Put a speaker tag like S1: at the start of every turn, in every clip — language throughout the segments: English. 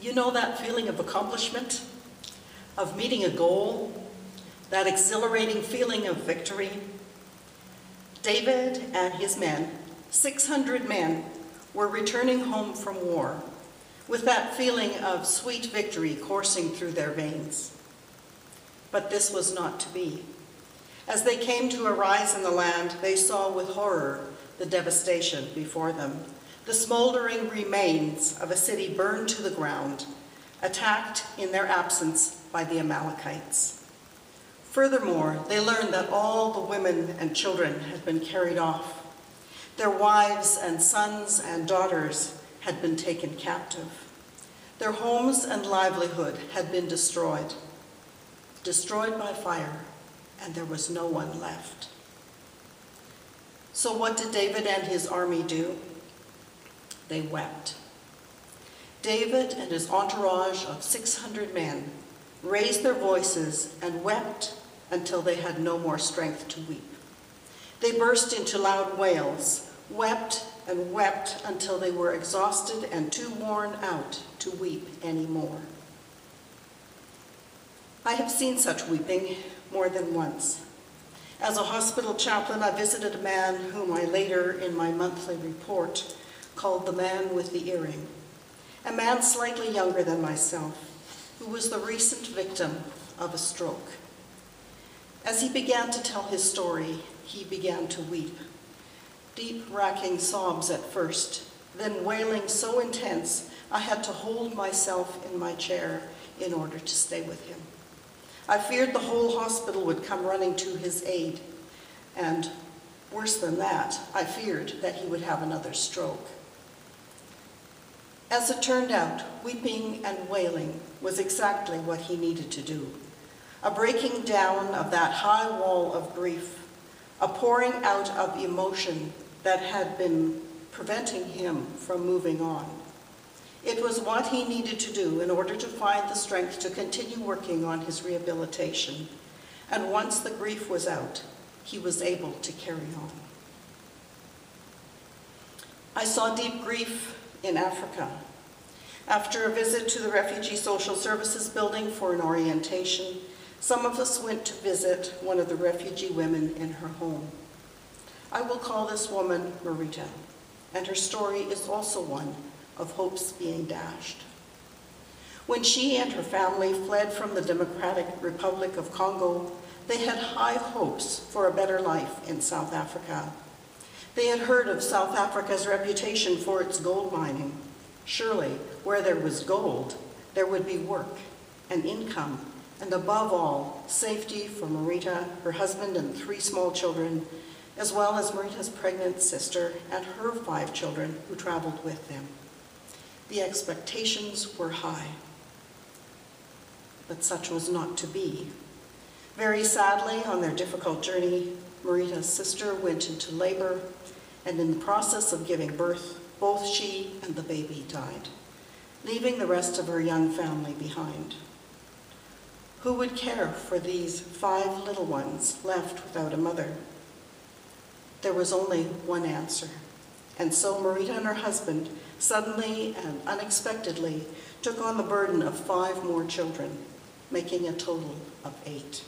S1: You know that feeling of accomplishment, of meeting a goal, that exhilarating feeling of victory? David and his men, 600 men, were returning home from war with that feeling of sweet victory coursing through their veins. But this was not to be. As they came to arise in the land, they saw with horror the devastation before them, the smoldering remains of a city burned to the ground, attacked in their absence by the Amalekites. Furthermore, they learned that all the women and children had been carried off. Their wives and sons and daughters had been taken captive. Their homes and livelihood had been destroyed, destroyed by fire, and there was no one left. So what did David and his army do? They wept. David and his entourage of 600 men raised their voices and wept until they had no more strength to weep. They burst into loud wails, wept and wept until they were exhausted and too worn out to weep any more. I have seen such weeping more than once. As a hospital chaplain, I visited a man whom I later, in my monthly report, called the man with the earring. A man slightly younger than myself, who was the recent victim of a stroke. As he began to tell his story, he began to weep. Deep, racking sobs at first, then wailing so intense I had to hold myself in my chair in order to stay with him. I feared the whole hospital would come running to his aid, and worse than that, I feared that he would have another stroke. As it turned out, weeping and wailing was exactly what he needed to do. A breaking down of that high wall of grief, a pouring out of emotion that had been preventing him from moving on. It was what he needed to do in order to find the strength to continue working on his rehabilitation. And once the grief was out, he was able to carry on. I saw deep grief in Africa. After a visit to the Refugee Social Services building for an orientation, some of us went to visit one of the refugee women in her home. I will call this woman Marita, and her story is also one of hopes being dashed. When she and her family fled from the Democratic Republic of Congo, they had high hopes for a better life in South Africa. They had heard of South Africa's reputation for its gold mining. Surely, where there was gold, there would be work and income, and above all, safety for Marita, her husband, and three small children, as well as Marita's pregnant sister and her five children who traveled with them. The expectations were high, but such was not to be. Very sadly, on their difficult journey, Marita's sister went into labor, and in the process of giving birth, both she and the baby died, leaving the rest of her young family behind. Who would care for these five little ones left without a mother? There was only one answer. And so Marita and her husband suddenly and unexpectedly took on the burden of five more children, making a total of eight.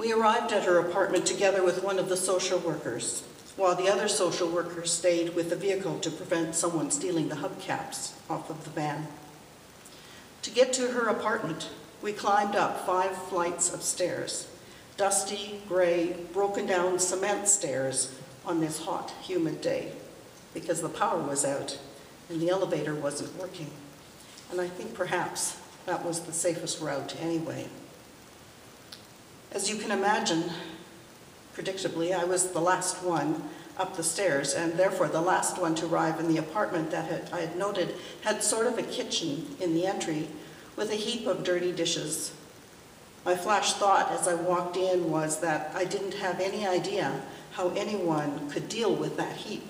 S1: We arrived at her apartment together with one of the social workers, while the other social worker stayed with the vehicle to prevent someone stealing the hubcaps off of the van. To get to her apartment, we climbed up five flights of stairs dusty, gray, broken down cement stairs on this hot, humid day because the power was out and the elevator wasn't working. And I think perhaps that was the safest route anyway. As you can imagine, predictably, I was the last one up the stairs and therefore the last one to arrive in the apartment that had, I had noted had sort of a kitchen in the entry with a heap of dirty dishes my flash thought as I walked in was that I didn't have any idea how anyone could deal with that heap,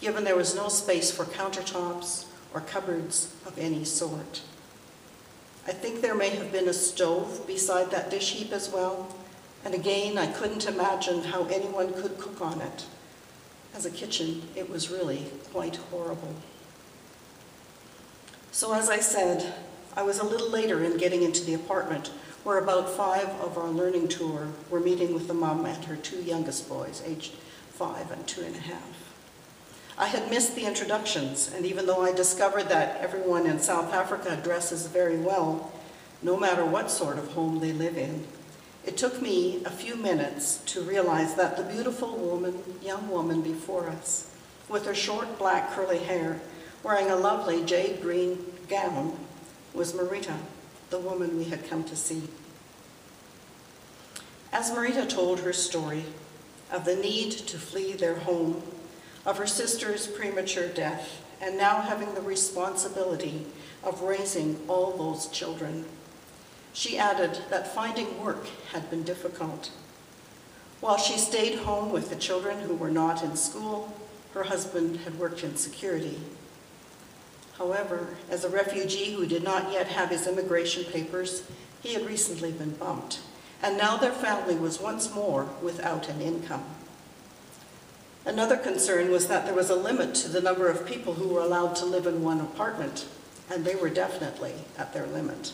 S1: given there was no space for countertops or cupboards of any sort. I think there may have been a stove beside that dish heap as well, and again, I couldn't imagine how anyone could cook on it. As a kitchen, it was really quite horrible. So as I said, I was a little later in getting into the apartment where about five of our learning tour were meeting with the mom and her two youngest boys, aged five and two and a half. I had missed the introductions, and even though I discovered that everyone in South Africa dresses very well, no matter what sort of home they live in, it took me a few minutes to realize that the beautiful woman, young woman before us, with her short black curly hair, wearing a lovely jade green gown, was Marita, the woman we had come to see. As Marita told her story of the need to flee their home, of her sister's premature death, and now having the responsibility of raising all those children, she added that finding work had been difficult. While she stayed home with the children who were not in school, her husband had worked in security. However, as a refugee who did not yet have his immigration papers, he had recently been bumped, and now their family was once more without an income. Another concern was that there was a limit to the number of people who were allowed to live in one apartment, and they were definitely at their limit.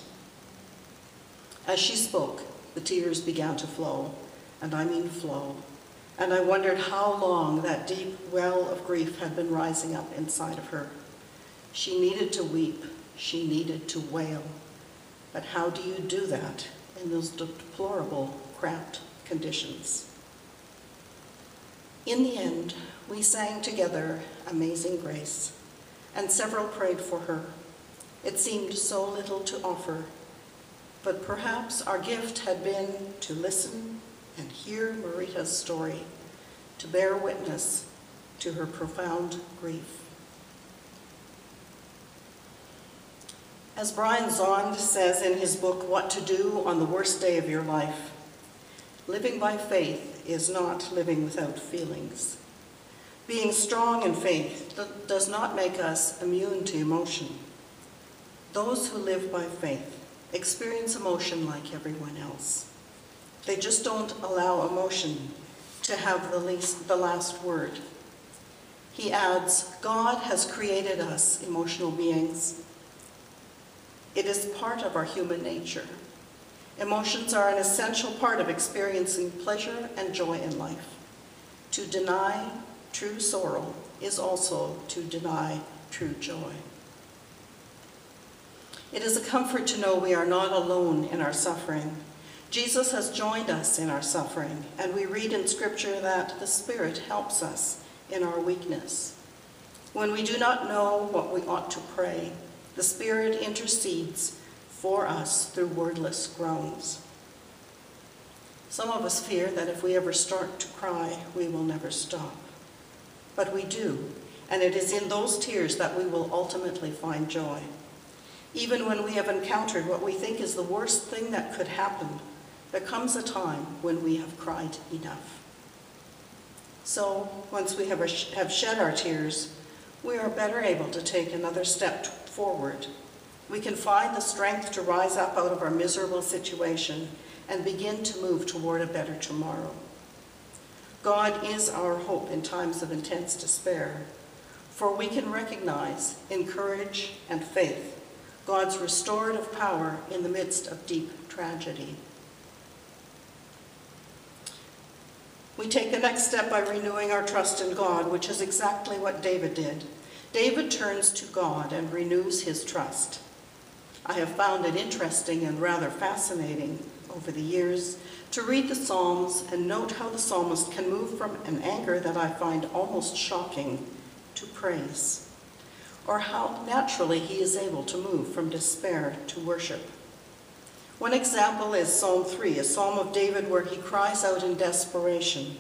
S1: As she spoke, the tears began to flow, and I mean flow, and I wondered how long that deep well of grief had been rising up inside of her. She needed to weep, she needed to wail, but how do you do that in those deplorable, cramped conditions? In the end, we sang together Amazing Grace, and several prayed for her. It seemed so little to offer, but perhaps our gift had been to listen and hear Marita's story, to bear witness to her profound grief. As Brian Zahnd says in his book, What to Do on the Worst Day of Your Life, living by faith is not living without feelings. Being strong in faith does not make us immune to emotion. Those who live by faith experience emotion like everyone else. They just don't allow emotion to have the, least, the last word. He adds, God has created us emotional beings. It is part of our human nature. Emotions are an essential part of experiencing pleasure and joy in life. To deny true sorrow is also to deny true joy. It is a comfort to know we are not alone in our suffering. Jesus has joined us in our suffering, and we read in Scripture that the Spirit helps us in our weakness. When we do not know what we ought to pray, the Spirit intercedes for us through wordless groans. Some of us fear that if we ever start to cry, we will never stop. But we do, and it is in those tears that we will ultimately find joy. Even when we have encountered what we think is the worst thing that could happen, there comes a time when we have cried enough. So, once we have, have shed our tears, we are better able to take another step forward. We can find the strength to rise up out of our miserable situation and begin to move toward a better tomorrow. God is our hope in times of intense despair, for we can recognize in courage and faith God's restorative power in the midst of deep tragedy. We take the next step by renewing our trust in God, which is exactly what David did. David turns to God and renews his trust. I have found it interesting and rather fascinating over the years to read the Psalms and note how the psalmist can move from an anger that I find almost shocking to praise or how naturally he is able to move from despair to worship. One example is Psalm 3, a psalm of David where he cries out in desperation,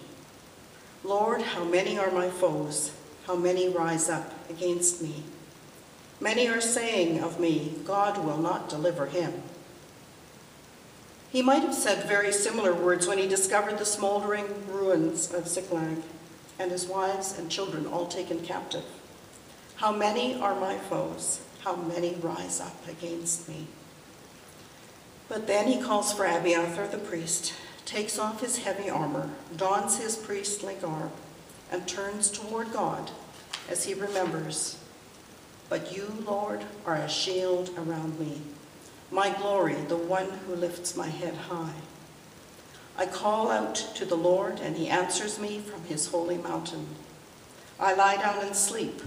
S1: Lord, how many are my foes? How many rise up against me? Many are saying of me, God will not deliver him. He might have said very similar words when he discovered the smoldering ruins of Ziklag and his wives and children all taken captive. How many are my foes? How many rise up against me? But then he calls for Abiathar the priest, takes off his heavy armor, dons his priestly garb, and turns toward God as he remembers, But you, Lord, are a shield around me, my glory, the one who lifts my head high. I call out to the Lord, and he answers me from his holy mountain. I lie down and sleep.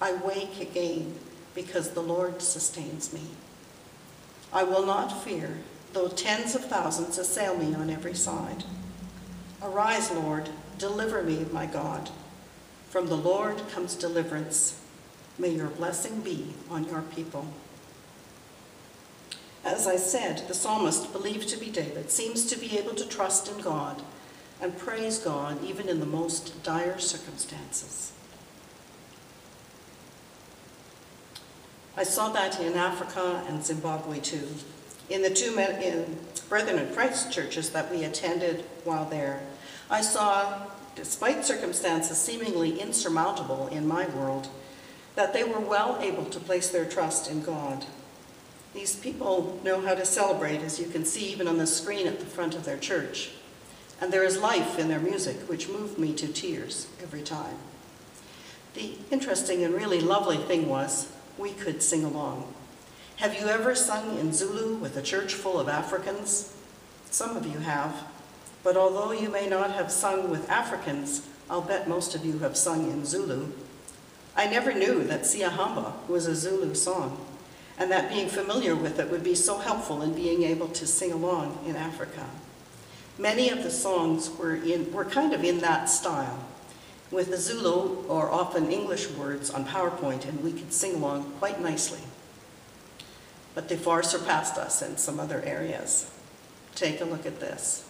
S1: I wake again because the Lord sustains me. I will not fear, though tens of thousands assail me on every side. Arise, Lord, deliver me, my God. From the Lord comes deliverance. May your blessing be on your people. As I said, the psalmist, believed to be David, seems to be able to trust in God and praise God even in the most dire circumstances. I saw that in Africa and Zimbabwe too. In the two in Brethren in Christ churches that we attended while there, I saw, despite circumstances seemingly insurmountable in my world, that they were well able to place their trust in God. These people know how to celebrate, as you can see even on the screen at the front of their church. And there is life in their music, which moved me to tears every time. The interesting and really lovely thing was we could sing along. Have you ever sung in Zulu with a church full of Africans? Some of you have. But although you may not have sung with Africans, I'll bet most of you have sung in Zulu. I never knew that Siyahamba was a Zulu song, and that being familiar with it would be so helpful in being able to sing along in Africa. Many of the songs were, in, were kind of in that style, with the Zulu or often English words on PowerPoint, and we could sing along quite nicely. But they far surpassed us in some other areas. Take a look at this.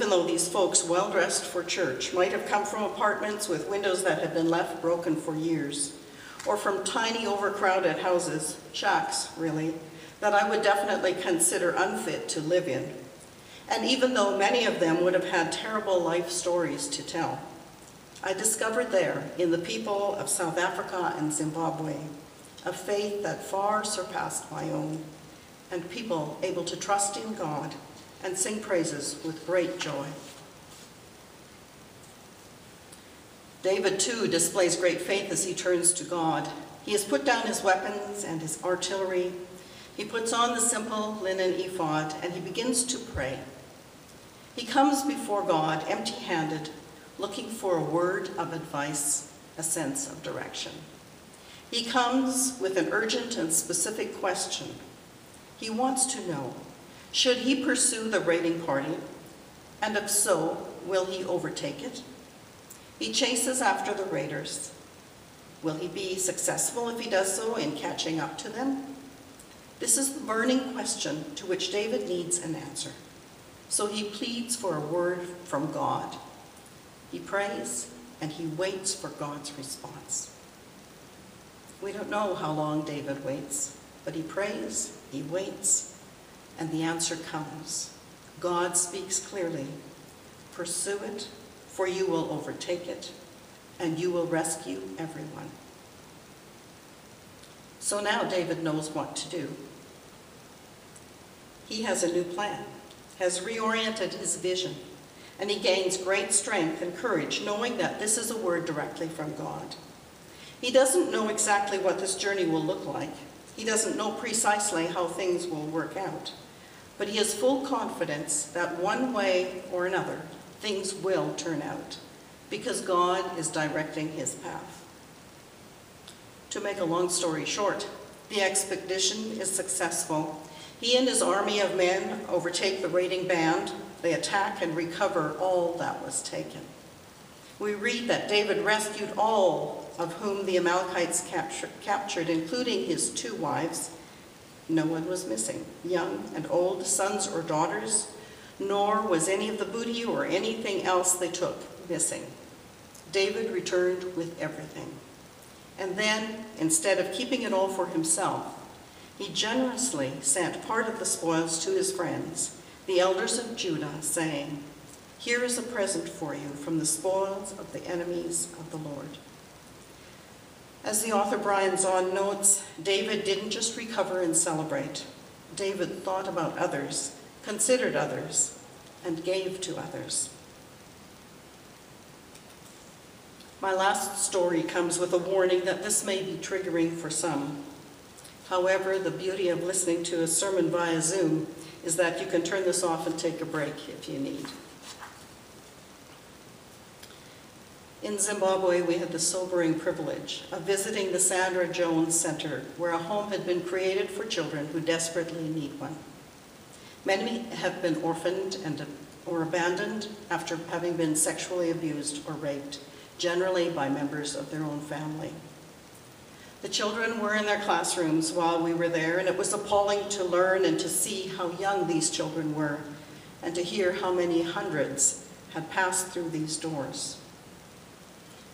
S1: Even though these folks, well dressed for church, might have come from apartments with windows that had been left broken for years, or from tiny overcrowded houses, shacks really, that I would definitely consider unfit to live in, and even though many of them would have had terrible life stories to tell, I discovered there, in the people of South Africa and Zimbabwe, a faith that far surpassed my own, and people able to trust in God and sing praises with great joy. David, too, displays great faith as he turns to God. He has put down his weapons and his artillery. He puts on the simple linen ephod and he begins to pray. He comes before God empty handed, looking for a word of advice, a sense of direction. He comes with an urgent and specific question. He wants to know should he pursue the raiding party? And if so, will he overtake it? He chases after the raiders. Will he be successful if he does so in catching up to them? This is the burning question to which David needs an answer. So he pleads for a word from God. He prays and he waits for God's response. We don't know how long David waits, but he prays, he waits, and the answer comes. God speaks clearly. Pursue it, for you will overtake it, and you will rescue everyone. So now David knows what to do. He has a new plan, has reoriented his vision, and he gains great strength and courage knowing that this is a word directly from God. He doesn't know exactly what this journey will look like. He doesn't know precisely how things will work out but he has full confidence that one way or another, things will turn out because God is directing his path. To make a long story short, the expedition is successful. He and his army of men overtake the raiding band. They attack and recover all that was taken. We read that David rescued all of whom the Amalekites captured, including his two wives, no one was missing, young and old, sons or daughters, nor was any of the booty or anything else they took missing. David returned with everything. And then, instead of keeping it all for himself, he generously sent part of the spoils to his friends, the elders of Judah, saying, Here is a present for you from the spoils of the enemies of the Lord. As the author Brian Zahnd notes, David didn't just recover and celebrate. David thought about others, considered others, and gave to others. My last story comes with a warning that this may be triggering for some. However, the beauty of listening to a sermon via Zoom is that you can turn this off and take a break if you need. In Zimbabwe, we had the sobering privilege of visiting the Sandra Jones Center, where a home had been created for children who desperately need one. Many have been orphaned and or abandoned after having been sexually abused or raped, generally by members of their own family. The children were in their classrooms while we were there, and it was appalling to learn and to see how young these children were, and to hear how many hundreds had passed through these doors.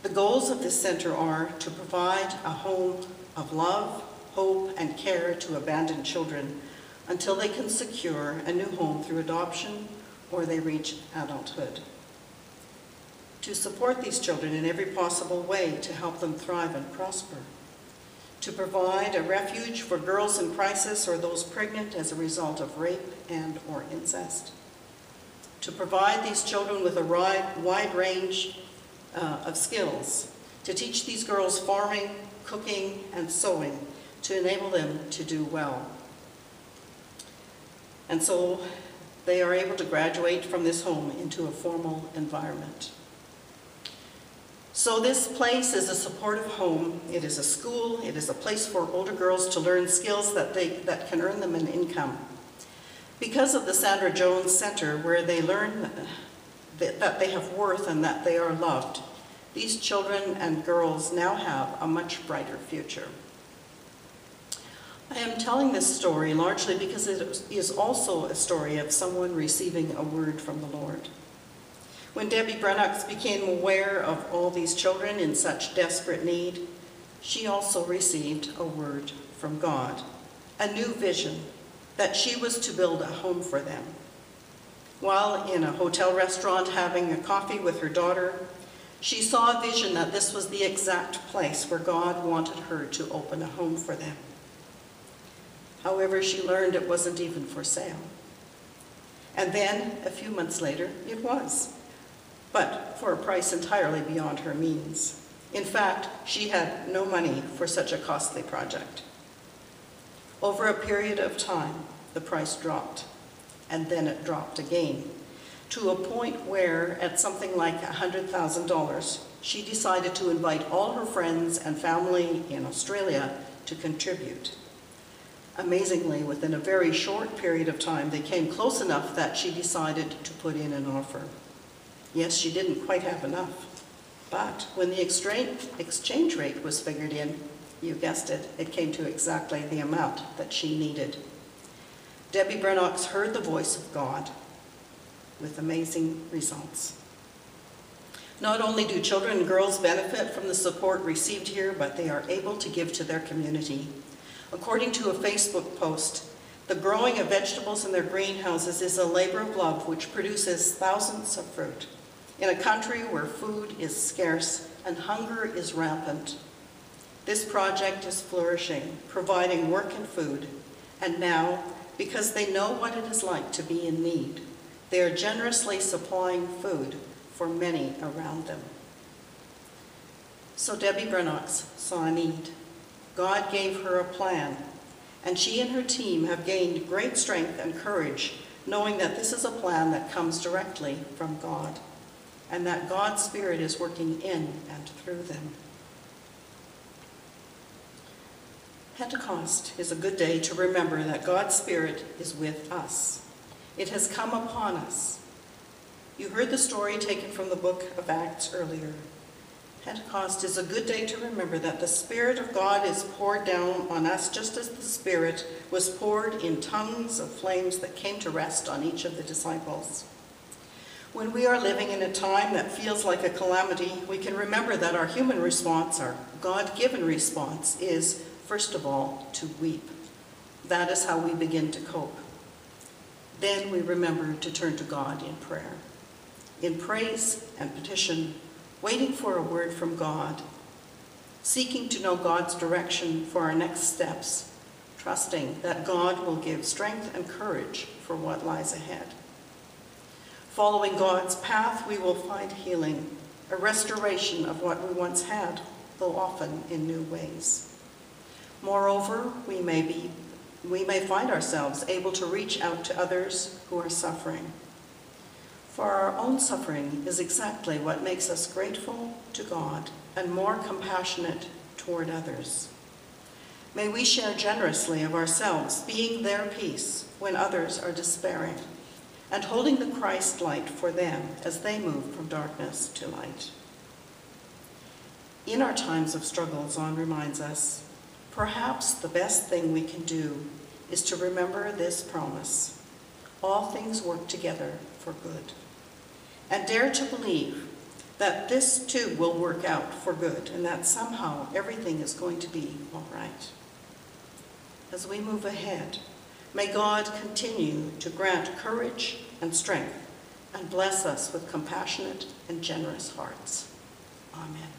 S1: The goals of this center are to provide a home of love, hope, and care to abandoned children until they can secure a new home through adoption or they reach adulthood. To support these children in every possible way to help them thrive and prosper. To provide a refuge for girls in crisis or those pregnant as a result of rape and or incest. To provide these children with a wide range uh, of skills to teach these girls farming, cooking, and sewing to enable them to do well. And so they are able to graduate from this home into a formal environment. So this place is a supportive home. It is a school. It is a place for older girls to learn skills that, they, that can earn them an income. Because of the Sandra Jones Center, where they learn that they have worth and that they are loved. These children and girls now have a much brighter future. I am telling this story largely because it is also a story of someone receiving a word from the Lord. When Debbie Brennox became aware of all these children in such desperate need, she also received a word from God, a new vision that she was to build a home for them. While in a hotel restaurant having a coffee with her daughter, she saw a vision that this was the exact place where God wanted her to open a home for them. However, she learned it wasn't even for sale. And then, a few months later, it was, but for a price entirely beyond her means. In fact, she had no money for such a costly project. Over a period of time, the price dropped and then it dropped again to a point where, at something like $100,000, she decided to invite all her friends and family in Australia to contribute. Amazingly, within a very short period of time, they came close enough that she decided to put in an offer. Yes, she didn't quite have enough, but when the exchange rate was figured in, you guessed it, it came to exactly the amount that she needed. Debbie Brennox heard the voice of God with amazing results. Not only do children and girls benefit from the support received here, but they are able to give to their community. According to a Facebook post, the growing of vegetables in their greenhouses is a labor of love which produces thousands of fruit. In a country where food is scarce and hunger is rampant, this project is flourishing, providing work and food, and now because they know what it is like to be in need. They are generously supplying food for many around them. So Debbie Brennox saw a need. God gave her a plan, and she and her team have gained great strength and courage knowing that this is a plan that comes directly from God and that God's Spirit is working in and through them. Pentecost is a good day to remember that God's Spirit is with us. It has come upon us. You heard the story taken from the book of Acts earlier. Pentecost is a good day to remember that the Spirit of God is poured down on us just as the Spirit was poured in tongues of flames that came to rest on each of the disciples. When we are living in a time that feels like a calamity, we can remember that our human response, our God-given response, is first of all, to weep. That is how we begin to cope. Then we remember to turn to God in prayer, in praise and petition, waiting for a word from God, seeking to know God's direction for our next steps, trusting that God will give strength and courage for what lies ahead. Following God's path, we will find healing, a restoration of what we once had, though often in new ways. Moreover, we may, be, we may find ourselves able to reach out to others who are suffering. For our own suffering is exactly what makes us grateful to God and more compassionate toward others. May we share generously of ourselves, being their peace when others are despairing, and holding the Christ light for them as they move from darkness to light. In our times of struggle, Zahnd reminds us, perhaps the best thing we can do is to remember this promise. All things work together for good. And dare to believe that this too will work out for good and that somehow everything is going to be all right. As we move ahead, may God continue to grant courage and strength and bless us with compassionate and generous hearts. Amen.